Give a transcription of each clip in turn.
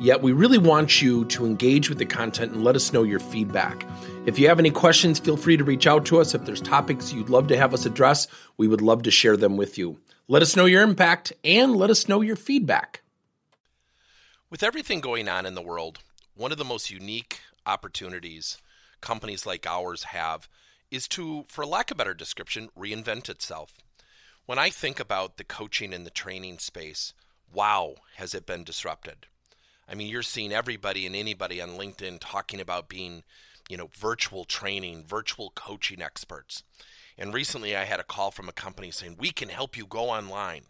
Yet, we really want you to engage with the content and let us know your feedback. If you have any questions, feel free to reach out to us. If there's topics you'd love to have us address, we would love to share them with you. Let us know your impact and let us know your feedback. With everything going on in the world, one of the most unique opportunities companies like ours have is to, for lack of a better description, reinvent itself. When I think about the coaching and the training space, wow, has it been disrupted. I mean, you're seeing everybody and anybody on LinkedIn talking about being you know, virtual training, virtual coaching experts. And recently I had a call from a company saying, We can help you go online.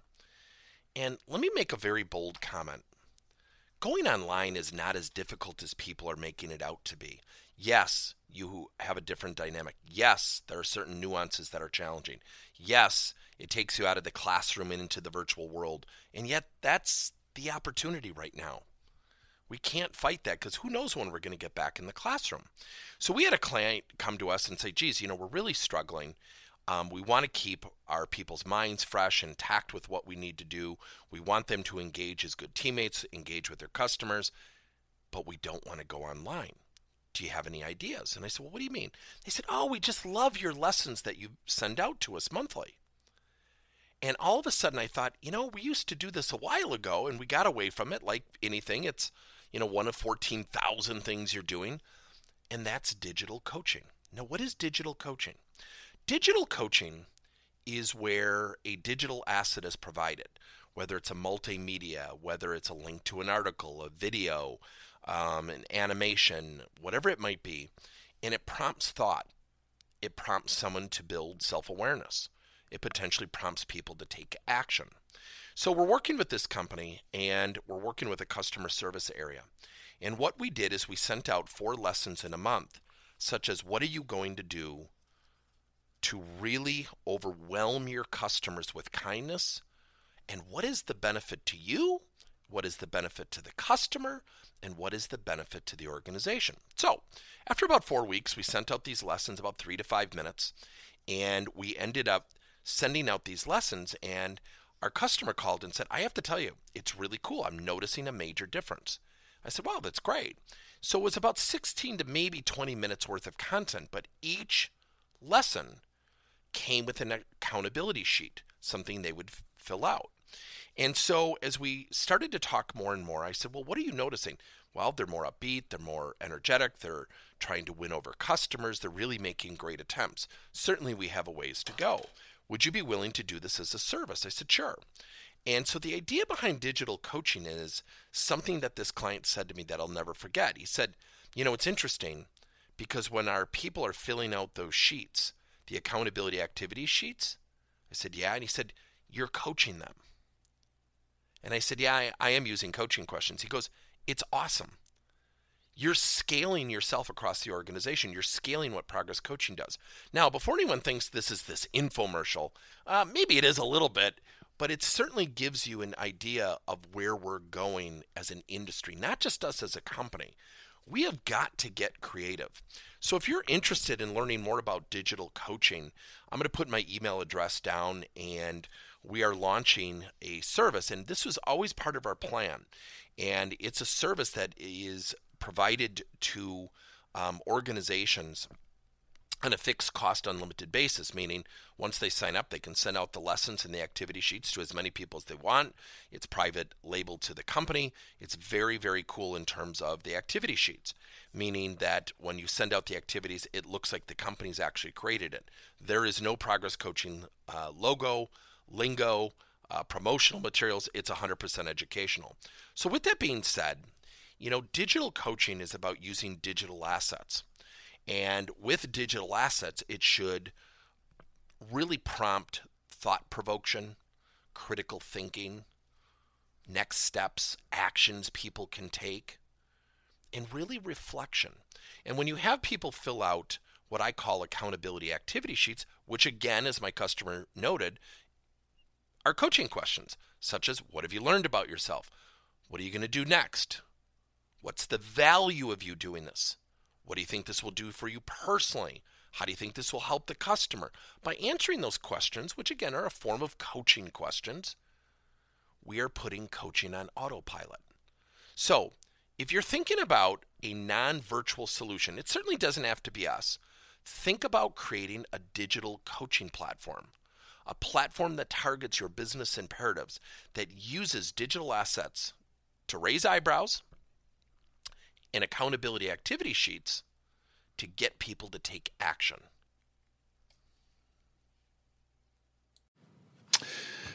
And let me make a very bold comment. Going online is not as difficult as people are making it out to be. Yes, you have a different dynamic. Yes, there are certain nuances that are challenging. Yes, it takes you out of the classroom and into the virtual world. And yet, that's the opportunity right now. We can't fight that because who knows when we're going to get back in the classroom. So we had a client come to us and say, geez, you know, we're really struggling. Um, we want to keep our people's minds fresh and tact with what we need to do. We want them to engage as good teammates, engage with their customers, but we don't want to go online. Do you have any ideas? And I said, Well, what do you mean? They said, Oh, we just love your lessons that you send out to us monthly. And all of a sudden I thought, you know, we used to do this a while ago and we got away from it like anything. It's you know, one of 14,000 things you're doing, and that's digital coaching. Now, what is digital coaching? Digital coaching is where a digital asset is provided, whether it's a multimedia, whether it's a link to an article, a video, um, an animation, whatever it might be, and it prompts thought. It prompts someone to build self awareness. It potentially prompts people to take action. So we're working with this company and we're working with a customer service area. And what we did is we sent out four lessons in a month, such as what are you going to do to really overwhelm your customers with kindness? And what is the benefit to you? What is the benefit to the customer? And what is the benefit to the organization? So, after about four weeks, we sent out these lessons about three to five minutes, and we ended up sending out these lessons. And our customer called and said, I have to tell you, it's really cool. I'm noticing a major difference. I said, Wow, that's great. So it was about 16 to maybe 20 minutes worth of content, but each lesson came with an accountability sheet, something they would fill out. And so as we started to talk more and more, I said, Well, what are you noticing? Well, they're more upbeat, they're more energetic, they're trying to win over customers, they're really making great attempts. Certainly, we have a ways to go. Would you be willing to do this as a service? I said, Sure. And so the idea behind digital coaching is something that this client said to me that I'll never forget. He said, You know, it's interesting because when our people are filling out those sheets, the accountability activity sheets, I said, Yeah. And he said, You're coaching them. And I said, Yeah, I, I am using coaching questions. He goes, It's awesome you're scaling yourself across the organization. You're scaling what Progress Coaching does. Now, before anyone thinks this is this infomercial, uh, maybe it is a little bit, but it certainly gives you an idea of where we're going as an industry, not just us as a company. We have got to get creative. So, if you're interested in learning more about digital coaching, I'm going to put my email address down and we are launching a service. And this was always part of our plan. And it's a service that is provided to um, organizations on a fixed cost unlimited basis, meaning once they sign up, they can send out the lessons and the activity sheets to as many people as they want. It's private labeled to the company. It's very, very cool in terms of the activity sheets, meaning that when you send out the activities, it looks like the company's actually created it. There is no progress coaching uh, logo, lingo, uh, promotional materials. It's 100% educational. So, with that being said, you know, digital coaching is about using digital assets. And with digital assets, it should really prompt thought provocation, critical thinking, next steps, actions people can take, and really reflection. And when you have people fill out what I call accountability activity sheets, which again, as my customer noted, are coaching questions, such as what have you learned about yourself? What are you going to do next? What's the value of you doing this? What do you think this will do for you personally? How do you think this will help the customer? By answering those questions, which again are a form of coaching questions, we are putting coaching on autopilot. So, if you're thinking about a non virtual solution, it certainly doesn't have to be us. Think about creating a digital coaching platform, a platform that targets your business imperatives, that uses digital assets to raise eyebrows and accountability activity sheets to get people to take action.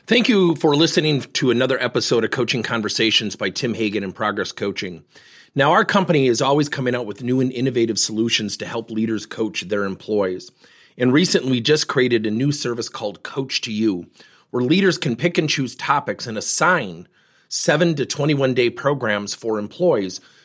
Thank you for listening to another episode of Coaching Conversations by Tim Hagen and Progress Coaching. Now, our company is always coming out with new and innovative solutions to help leaders coach their employees. And recently, we just created a new service called Coach to You, where leaders can pick and choose topics and assign seven to 21 day programs for employees